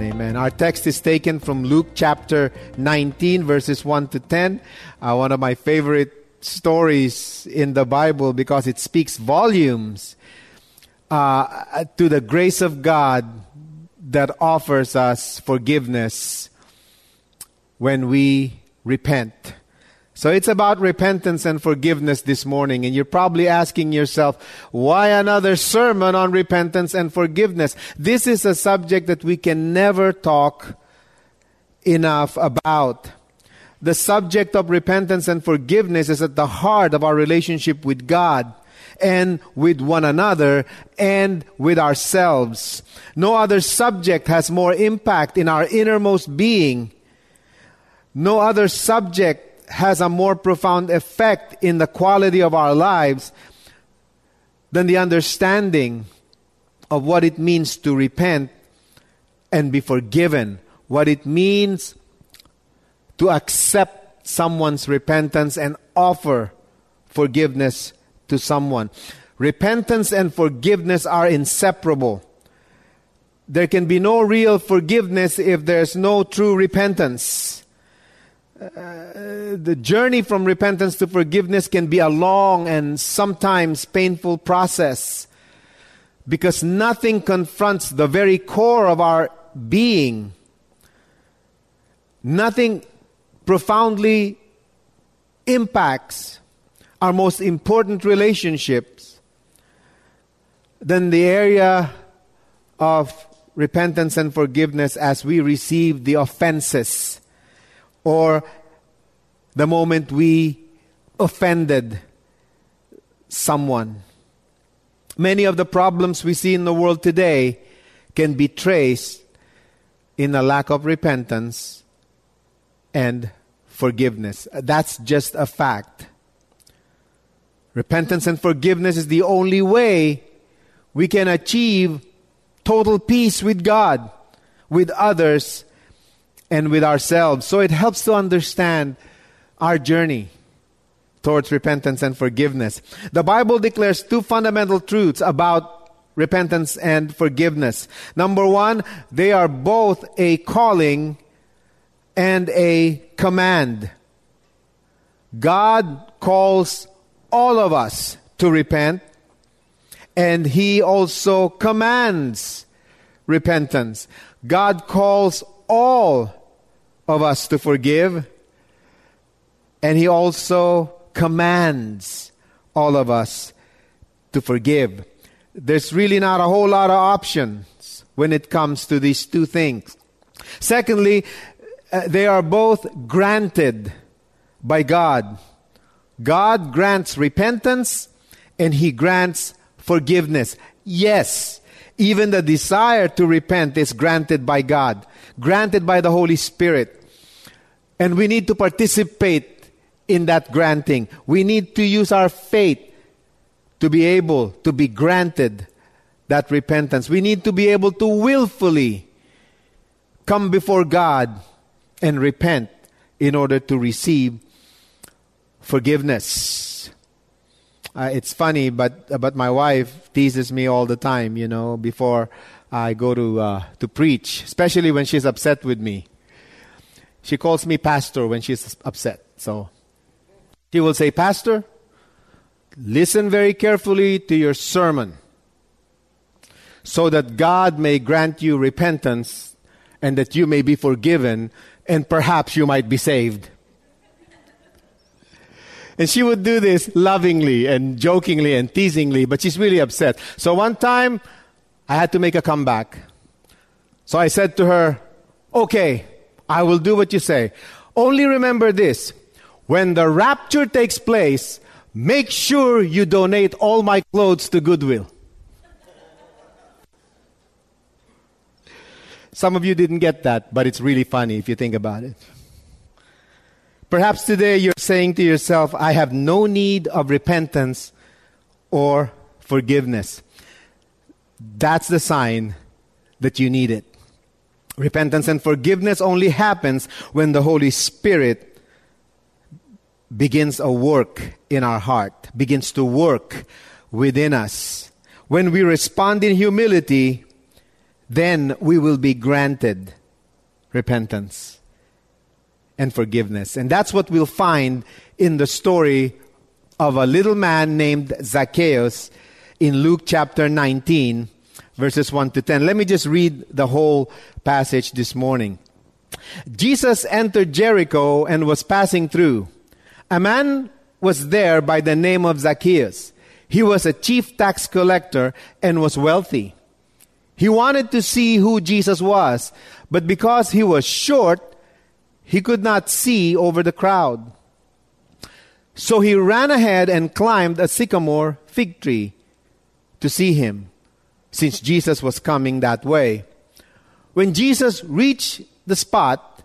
And amen. Our text is taken from Luke chapter 19, verses 1 to 10. Uh, one of my favorite stories in the Bible because it speaks volumes uh, to the grace of God that offers us forgiveness when we repent. So it's about repentance and forgiveness this morning. And you're probably asking yourself, why another sermon on repentance and forgiveness? This is a subject that we can never talk enough about. The subject of repentance and forgiveness is at the heart of our relationship with God and with one another and with ourselves. No other subject has more impact in our innermost being. No other subject has a more profound effect in the quality of our lives than the understanding of what it means to repent and be forgiven, what it means to accept someone's repentance and offer forgiveness to someone. Repentance and forgiveness are inseparable. There can be no real forgiveness if there's no true repentance the journey from repentance to forgiveness can be a long and sometimes painful process because nothing confronts the very core of our being. Nothing profoundly impacts our most important relationships than the area of repentance and forgiveness as we receive the offenses or the moment we offended someone. Many of the problems we see in the world today can be traced in a lack of repentance and forgiveness. That's just a fact. Repentance and forgiveness is the only way we can achieve total peace with God, with others, and with ourselves. So it helps to understand our journey towards repentance and forgiveness. The Bible declares two fundamental truths about repentance and forgiveness. Number one, they are both a calling and a command. God calls all of us to repent, and He also commands repentance. God calls all of us to forgive. And He also commands all of us to forgive. There's really not a whole lot of options when it comes to these two things. Secondly, uh, they are both granted by God. God grants repentance and He grants forgiveness. Yes, even the desire to repent is granted by God, granted by the Holy Spirit. And we need to participate in that granting. We need to use our faith to be able to be granted that repentance. We need to be able to willfully come before God and repent in order to receive forgiveness. Uh, it's funny, but uh, but my wife teases me all the time. You know, before I go to uh, to preach, especially when she's upset with me. She calls me pastor when she's upset. So she will say, Pastor, listen very carefully to your sermon so that God may grant you repentance and that you may be forgiven, and perhaps you might be saved. And she would do this lovingly and jokingly and teasingly, but she's really upset. So one time, I had to make a comeback. So I said to her, Okay, I will do what you say. Only remember this when the rapture takes place, make sure you donate all my clothes to Goodwill. Some of you didn't get that, but it's really funny if you think about it. Perhaps today you're saying to yourself, I have no need of repentance or forgiveness. That's the sign that you need it. Repentance and forgiveness only happens when the Holy Spirit begins a work in our heart, begins to work within us. When we respond in humility, then we will be granted repentance and forgiveness. And that's what we'll find in the story of a little man named Zacchaeus in Luke chapter 19, verses 1 to 10. Let me just read the whole passage this morning. Jesus entered Jericho and was passing through. A man was there by the name of Zacchaeus. He was a chief tax collector and was wealthy. He wanted to see who Jesus was, but because he was short, he could not see over the crowd. So he ran ahead and climbed a sycamore fig tree to see him, since Jesus was coming that way. When Jesus reached the spot,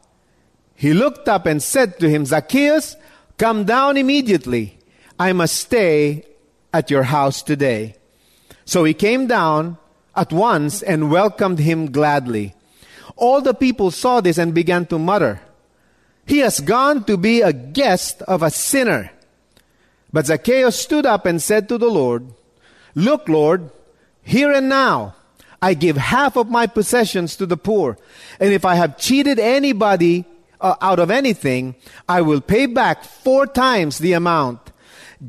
he looked up and said to him, Zacchaeus, come down immediately. I must stay at your house today. So he came down at once and welcomed him gladly. All the people saw this and began to mutter, he has gone to be a guest of a sinner. But Zacchaeus stood up and said to the Lord, Look, Lord, here and now I give half of my possessions to the poor. And if I have cheated anybody uh, out of anything, I will pay back four times the amount.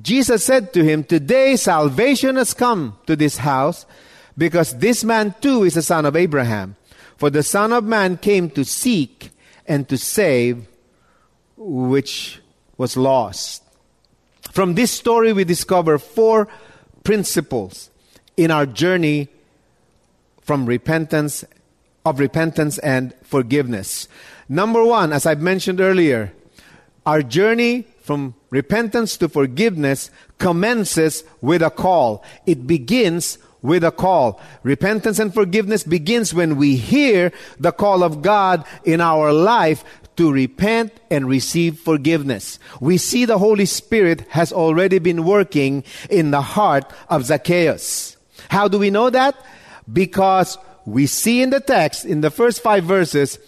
Jesus said to him, Today salvation has come to this house because this man too is a son of Abraham. For the Son of Man came to seek and to save which was lost. From this story, we discover four principles in our journey from repentance, of repentance and forgiveness. Number one, as I've mentioned earlier, our journey from repentance to forgiveness commences with a call. It begins with a call. Repentance and forgiveness begins when we hear the call of God in our life to repent and receive forgiveness. We see the Holy Spirit has already been working in the heart of Zacchaeus. How do we know that? Because we see in the text, in the first five verses,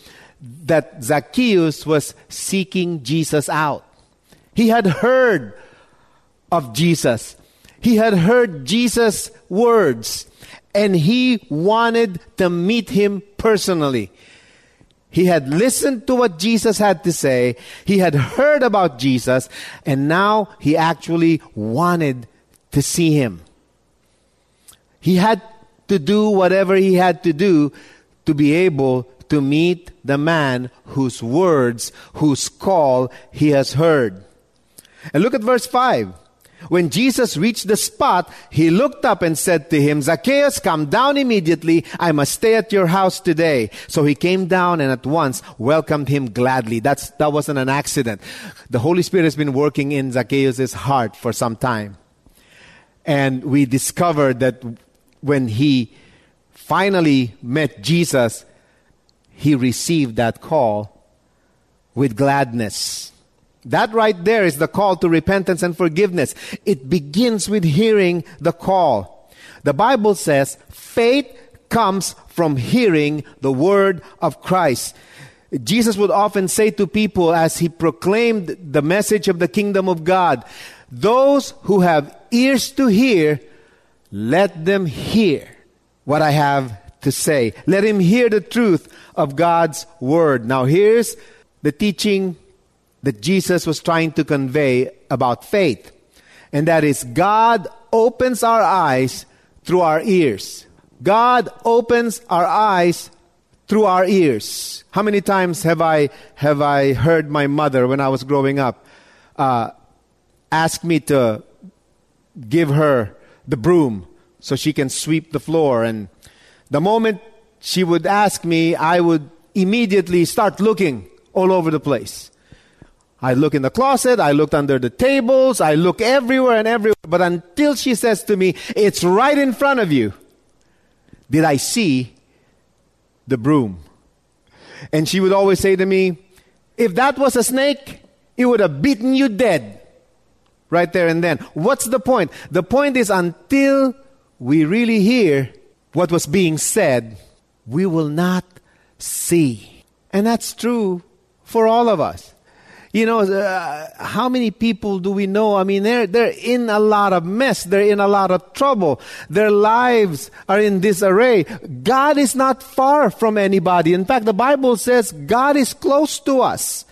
that Zacchaeus was seeking Jesus out. He had heard of Jesus. He had heard Jesus' words and he wanted to meet him personally. He had listened to what Jesus had to say. He had heard about Jesus. And now he actually wanted to see him. He had to do whatever he had to do to be able to meet the man whose words, whose call he has heard. And look at verse 5. When Jesus reached the spot, he looked up and said to him, Zacchaeus, come down immediately. I must stay at your house today. So he came down and at once welcomed him gladly. That's, that wasn't an accident. The Holy Spirit has been working in Zacchaeus' heart for some time. And we discovered that when he finally met Jesus, he received that call with gladness. That right there is the call to repentance and forgiveness. It begins with hearing the call. The Bible says faith comes from hearing the word of Christ. Jesus would often say to people as he proclaimed the message of the kingdom of God, those who have ears to hear, let them hear what I have to say. Let him hear the truth of God's word. Now here's the teaching that Jesus was trying to convey about faith. And that is God opens our eyes through our ears. God opens our eyes through our ears. How many times have I, have I heard my mother when I was growing up uh, ask me to give her the broom so she can sweep the floor? And the moment she would ask me, I would immediately start looking all over the place. I look in the closet, I looked under the tables, I look everywhere and everywhere, but until she says to me, It's right in front of you, did I see the broom. And she would always say to me, If that was a snake, it would have beaten you dead right there and then. What's the point? The point is until we really hear what was being said, we will not see. And that's true for all of us. You know, uh, how many people do we know? I mean, they're, they're in a lot of mess. They're in a lot of trouble. Their lives are in disarray. God is not far from anybody. In fact, the Bible says God is close to us.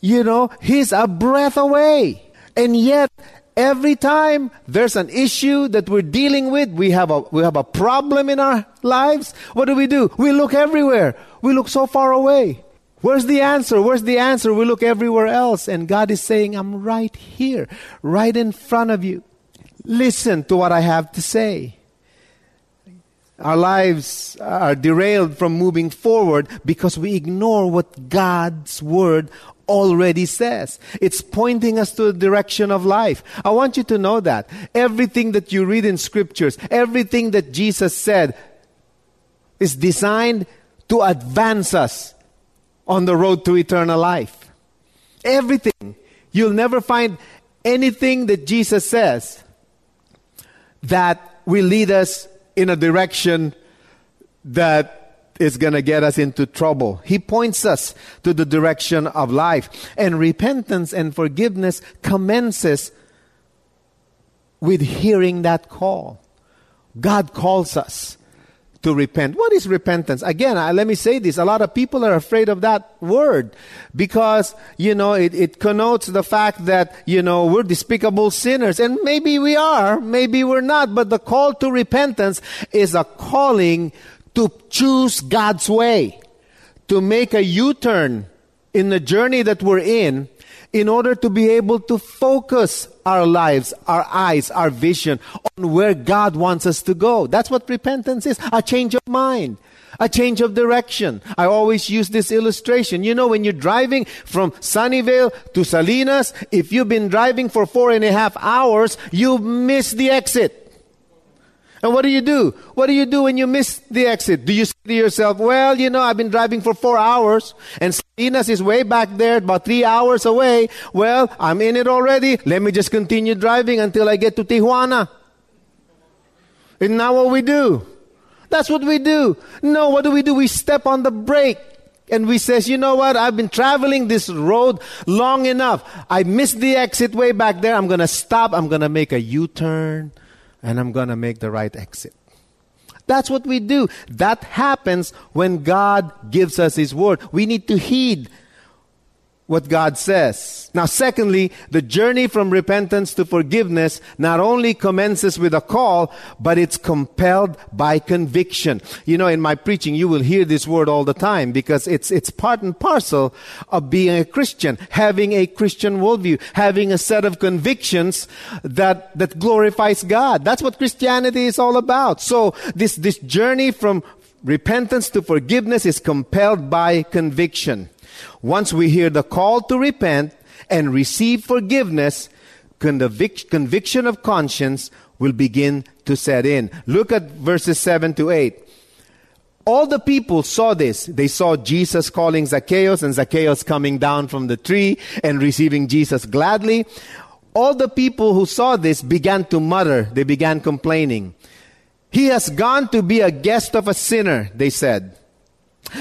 You know, He's a breath away. And yet, every time there's an issue that we're dealing with, we have a, we have a problem in our lives, what do we do? We look everywhere. We look so far away. Where's the answer? Where's the answer? We look everywhere else, and God is saying, I'm right here, right in front of you. Listen to what I have to say. Our lives are derailed from moving forward because we ignore what God's Word already says. It's pointing us to the direction of life. I want you to know that. Everything that you read in Scriptures, everything that Jesus said, is designed to advance us on the road to eternal life. Everything. You'll never find anything that Jesus says that will lead us in a direction that is going to get us into trouble. He points us to the direction of life. And repentance and forgiveness commences with hearing that call. God calls us to repent. What is repentance? Again, uh, let me say this. A lot of people are afraid of that word because, you know, it, it connotes the fact that, you know, we're despicable sinners. And maybe we are, maybe we're not, but the call to repentance is a calling to choose God's way, to make a U-turn in the journey that we're in in order to be able to focus our lives, our eyes, our vision on where God wants us to go. That's what repentance is a change of mind, a change of direction. I always use this illustration. You know, when you're driving from Sunnyvale to Salinas, if you've been driving for four and a half hours, you miss the exit. And what do you do? What do you do when you miss the exit? Do you say to yourself, well, you know, I've been driving for four hours and Salinas is way back there, about three hours away. Well, I'm in it already. Let me just continue driving until I get to Tijuana. Isn't that what we do? That's what we do. No, what do we do? We step on the brake and we says, you know what? I've been traveling this road long enough. I missed the exit way back there. I'm going to stop. I'm going to make a U-turn and I'm going to make the right exit. That's what we do. That happens when God gives us His word. We need to heed what God says. Now, secondly, the journey from repentance to forgiveness not only commences with a call, but it's compelled by conviction. You know, in my preaching, you will hear this word all the time because it's, it's part and parcel of being a Christian, having a Christian worldview, having a set of convictions that, that glorifies God. That's what Christianity is all about. So, this, this journey from repentance to forgiveness is compelled by conviction. Once we hear the call to repent and receive forgiveness, convic- conviction of conscience will begin to set in. Look at verses 7 to 8. All the people saw this. They saw Jesus calling Zacchaeus and Zacchaeus coming down from the tree and receiving Jesus gladly. All the people who saw this began to mutter. They began complaining. He has gone to be a guest of a sinner, they said.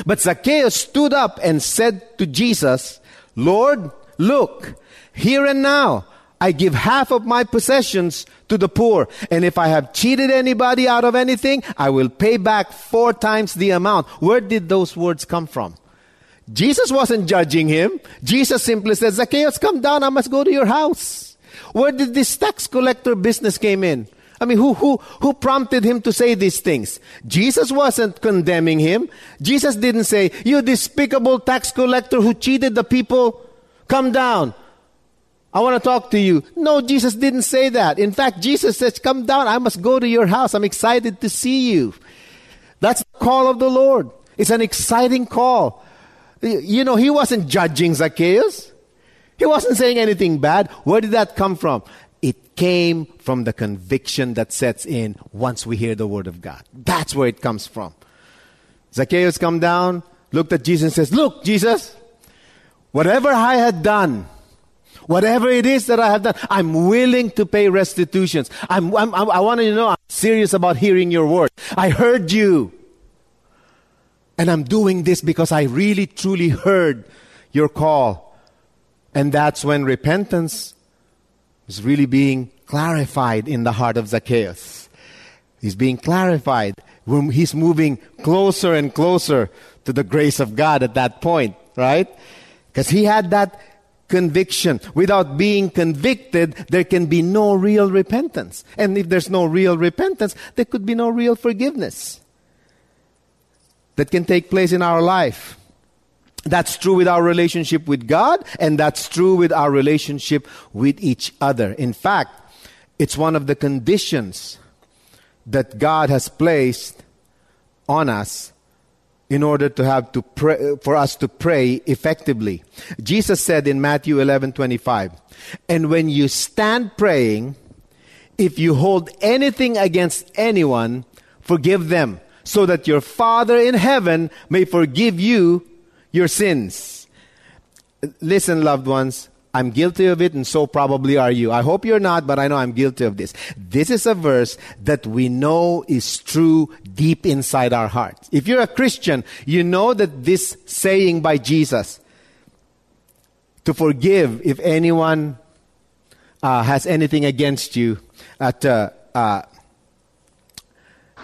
But Zacchaeus stood up and said to Jesus, Lord, look, here and now, I give half of my possessions to the poor. And if I have cheated anybody out of anything, I will pay back four times the amount. Where did those words come from? Jesus wasn't judging him. Jesus simply said, Zacchaeus, come down. I must go to your house. Where did this tax collector business came in? I mean, who, who, who prompted him to say these things? Jesus wasn't condemning him. Jesus didn't say, You despicable tax collector who cheated the people, come down. I want to talk to you. No, Jesus didn't say that. In fact, Jesus says, Come down. I must go to your house. I'm excited to see you. That's the call of the Lord. It's an exciting call. You know, he wasn't judging Zacchaeus. He wasn't saying anything bad. Where did that come from? It came from the conviction that sets in once we hear the word of God. That's where it comes from. Zacchaeus come down, looked at Jesus and says, Look, Jesus, whatever I had done, whatever it is that I have done, I'm willing to pay restitutions. I'm, I'm, i want to know I'm serious about hearing your word. I heard you. And I'm doing this because I really truly heard your call. And that's when repentance is really being clarified in the heart of Zacchaeus. He's being clarified. When he's moving closer and closer to the grace of God at that point, right? Because he had that conviction. Without being convicted, there can be no real repentance. And if there's no real repentance, there could be no real forgiveness that can take place in our life. That's true with our relationship with God, and that's true with our relationship with each other. In fact, it's one of the conditions that God has placed on us in order to have to pray, for us to pray effectively. Jesus said in Matthew 11:25, "And when you stand praying, if you hold anything against anyone, forgive them, so that your Father in heaven may forgive you your sins. Listen, loved ones, I'm guilty of it, and so probably are you. I hope you're not, but I know I'm guilty of this. This is a verse that we know is true deep inside our hearts. If you're a Christian, you know that this saying by Jesus, to forgive if anyone uh, has anything against you, uh, uh,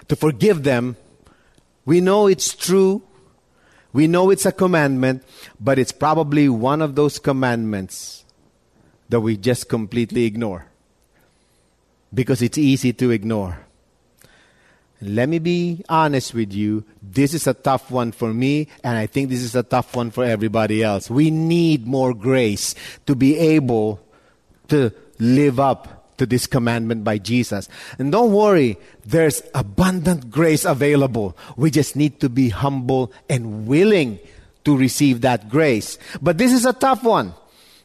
to forgive them, we know it's true we know it's a commandment, but it's probably one of those commandments that we just completely ignore because it's easy to ignore. Let me be honest with you. This is a tough one for me, and I think this is a tough one for everybody else. We need more grace to be able to live up to this commandment by Jesus. And don't worry, there's abundant grace available. We just need to be humble and willing to receive that grace. But this is a tough one.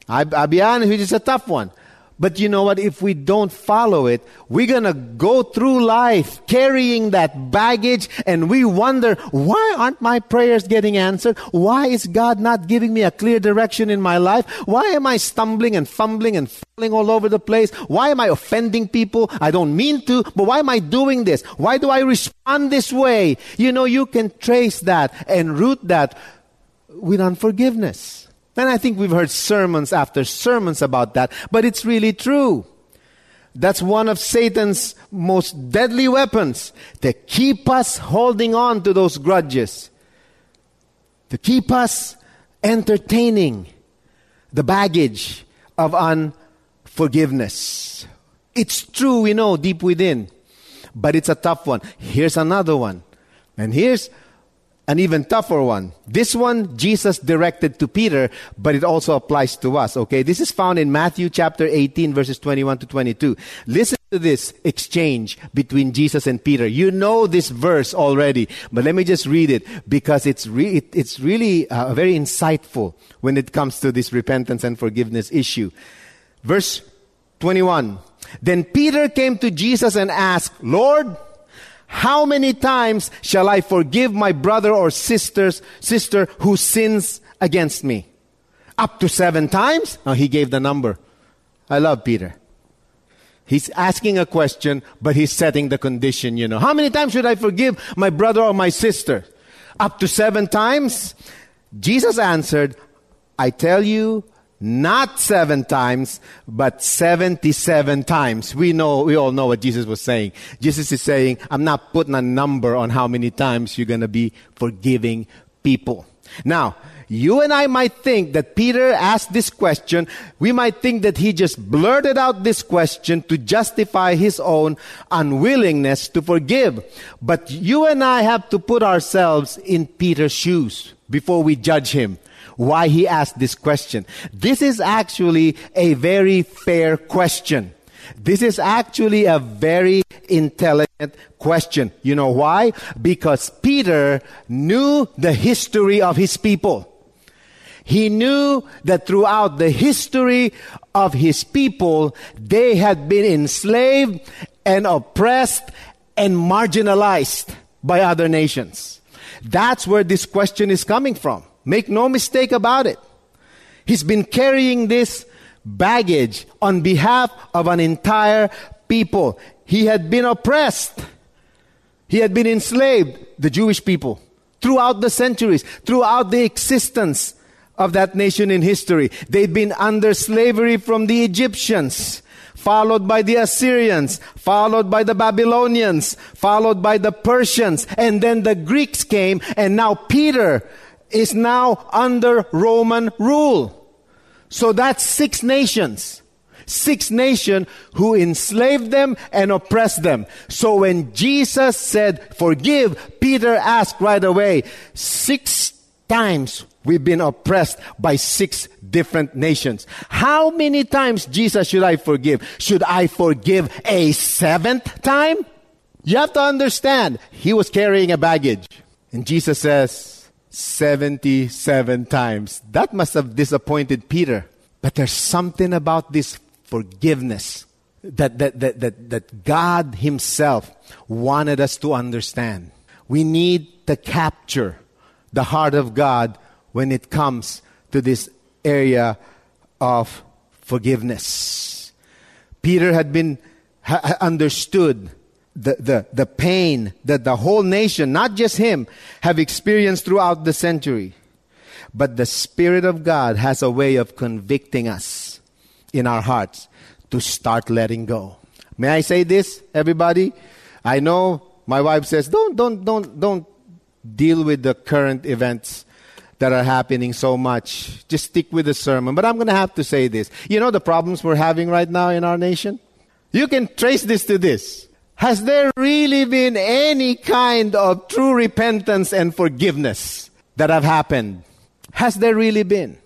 I, will be honest, it is a tough one. But you know what? If we don't follow it, we're going to go through life carrying that baggage and we wonder, why aren't my prayers getting answered? Why is God not giving me a clear direction in my life? Why am I stumbling and fumbling and falling all over the place? Why am I offending people? I don't mean to, but why am I doing this? Why do I respond this way? You know, you can trace that and root that with unforgiveness. And I think we've heard sermons after sermons about that, but it's really true. That's one of Satan's most deadly weapons to keep us holding on to those grudges, to keep us entertaining the baggage of unforgiveness. It's true, we know deep within, but it's a tough one. Here's another one. And here's an even tougher one. This one Jesus directed to Peter, but it also applies to us, okay? This is found in Matthew chapter 18 verses 21 to 22. Listen to this exchange between Jesus and Peter. You know this verse already, but let me just read it because it's re- it, it's really uh, very insightful when it comes to this repentance and forgiveness issue. Verse 21. Then Peter came to Jesus and asked, "Lord, how many times shall I forgive my brother or sister's sister who sins against me? Up to seven times? Oh, he gave the number. I love Peter. He's asking a question, but he's setting the condition, you know. How many times should I forgive my brother or my sister? Up to seven times? Jesus answered, I tell you, not seven times, but 77 times. We know, we all know what Jesus was saying. Jesus is saying, I'm not putting a number on how many times you're going to be forgiving people. Now, you and I might think that Peter asked this question. We might think that he just blurted out this question to justify his own unwillingness to forgive. But you and I have to put ourselves in Peter's shoes before we judge him. Why he asked this question. This is actually a very fair question. This is actually a very intelligent question. You know why? Because Peter knew the history of his people. He knew that throughout the history of his people, they had been enslaved and oppressed and marginalized by other nations. That's where this question is coming from. Make no mistake about it. He's been carrying this baggage on behalf of an entire people. He had been oppressed. He had been enslaved, the Jewish people, throughout the centuries, throughout the existence of that nation in history. They'd been under slavery from the Egyptians, followed by the Assyrians, followed by the Babylonians, followed by the Persians, and then the Greeks came, and now Peter is now under Roman rule. So that's six nations. Six nations who enslaved them and oppressed them. So when Jesus said, forgive, Peter asked right away, six times We've been oppressed by six different nations. How many times, Jesus, should I forgive? Should I forgive a seventh time? You have to understand, he was carrying a baggage. And Jesus says, 77 times. That must have disappointed Peter. But there's something about this forgiveness that, that, that, that, that God Himself wanted us to understand. We need to capture the heart of God when it comes to this area of forgiveness. Peter had been ha- understood the, the, the pain that the whole nation, not just him, have experienced throughout the century. But the Spirit of God has a way of convicting us in our hearts to start letting go. May I say this, everybody? I know my wife says, don't, don't, don't, don't deal with the current events that are happening so much. Just stick with the sermon. But I'm going to have to say this. You know the problems we're having right now in our nation? You can trace this to this. Has there really been any kind of true repentance and forgiveness that have happened? Has there really been?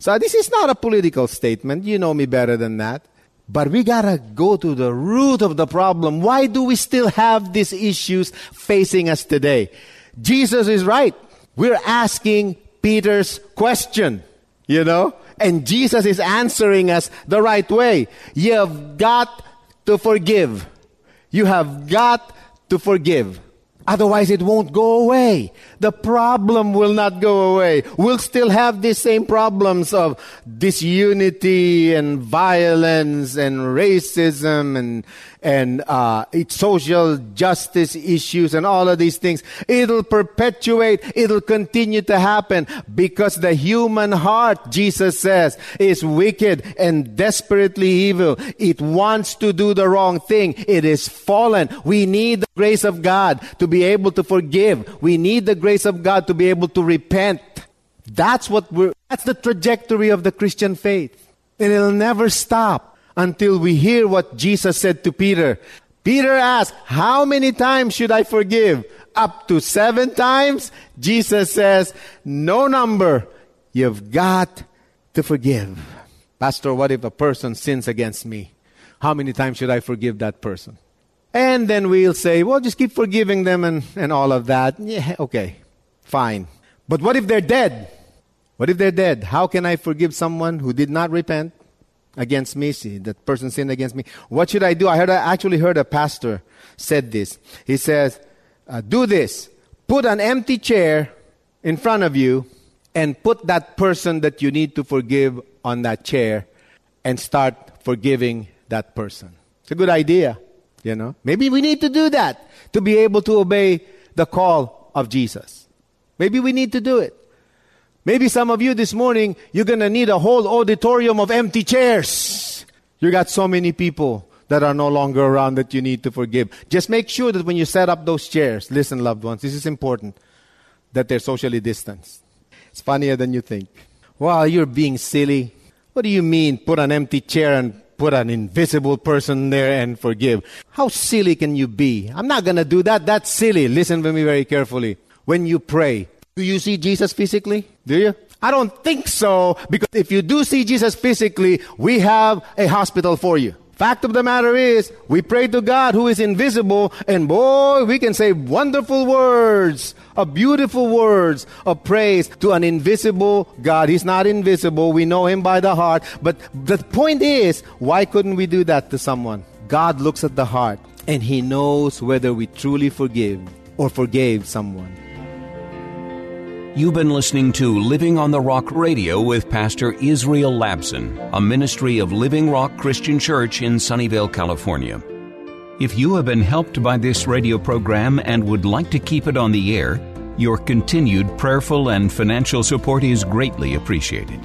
So this is not a political statement. You know me better than that. But we gotta go to the root of the problem. Why do we still have these issues facing us today? Jesus is right. We're asking Peter's question, you know? And Jesus is answering us the right way. You have got to forgive. You have got to forgive. Otherwise, it won't go away. The problem will not go away. We'll still have the same problems of disunity and violence and racism and and uh, social justice issues and all of these things. It'll perpetuate. It'll continue to happen because the human heart, Jesus says, is wicked and desperately evil. It wants to do the wrong thing. It is fallen. We need the grace of God to be able to forgive. We need the grace of God to be able to repent. That's what we're, that's the trajectory of the Christian faith. And it'll never stop until we hear what Jesus said to Peter. Peter asked, How many times should I forgive? Up to seven times? Jesus says, No number. You've got to forgive. Pastor, what if a person sins against me? How many times should I forgive that person? And then we'll say, well, just keep forgiving them and, and all of that. Yeah, okay, fine. But what if they're dead? What if they're dead? How can I forgive someone who did not repent? Against me. See, that person sinned against me. What should I do? I heard, I actually heard a pastor said this. He says, uh, do this. Put an empty chair in front of you and put that person that you need to forgive on that chair and start forgiving that person. It's a good idea, you know. Maybe we need to do that to be able to obey the call of Jesus. Maybe we need to do it. Maybe some of you this morning, you're going to need a whole auditorium of empty chairs. You got so many people that are no longer around that you need to forgive. Just make sure that when you set up those chairs, listen, loved ones, this is important. that they're socially distanced. It's funnier than you think. Well, you're being silly. What do you mean, put an empty chair and put an invisible person there and forgive? How silly can you be? I'm not going to do that. That's silly. Listen to me very carefully. When you pray, do you see Jesus physically? Do you? I don't think so, because if you do see Jesus physically, we have a hospital for you. Fact of the matter is, we pray to God who is invisible, and boy, we can say wonderful words, a beautiful words of praise to an invisible God. He's not invisible. We know him by the heart. But the point is, why couldn't we do that to someone? God looks at the heart, and he knows whether we truly forgive or forgave someone. You've been listening to Living on the Rock Radio with Pastor Israel Labson, a ministry of Living Rock Christian Church in Sunnyvale, California. If you have been helped by this radio program and would like to keep it on the air, your continued prayerful and financial support is greatly appreciated.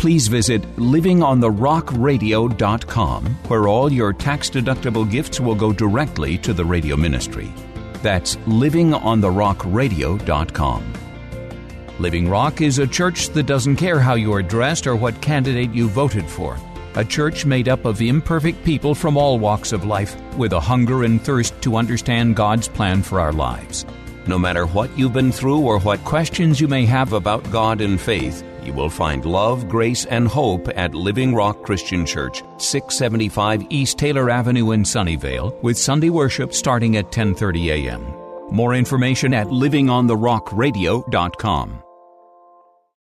Please visit livingontherockradio.com, where all your tax deductible gifts will go directly to the radio ministry. That's livingontherockradio.com. Living Rock is a church that doesn't care how you are dressed or what candidate you voted for. A church made up of imperfect people from all walks of life with a hunger and thirst to understand God's plan for our lives. No matter what you've been through or what questions you may have about God and faith, you will find love, grace, and hope at Living Rock Christian Church, 675 East Taylor Avenue in Sunnyvale, with Sunday worship starting at 10:30 a.m. More information at livingontherockradio.com.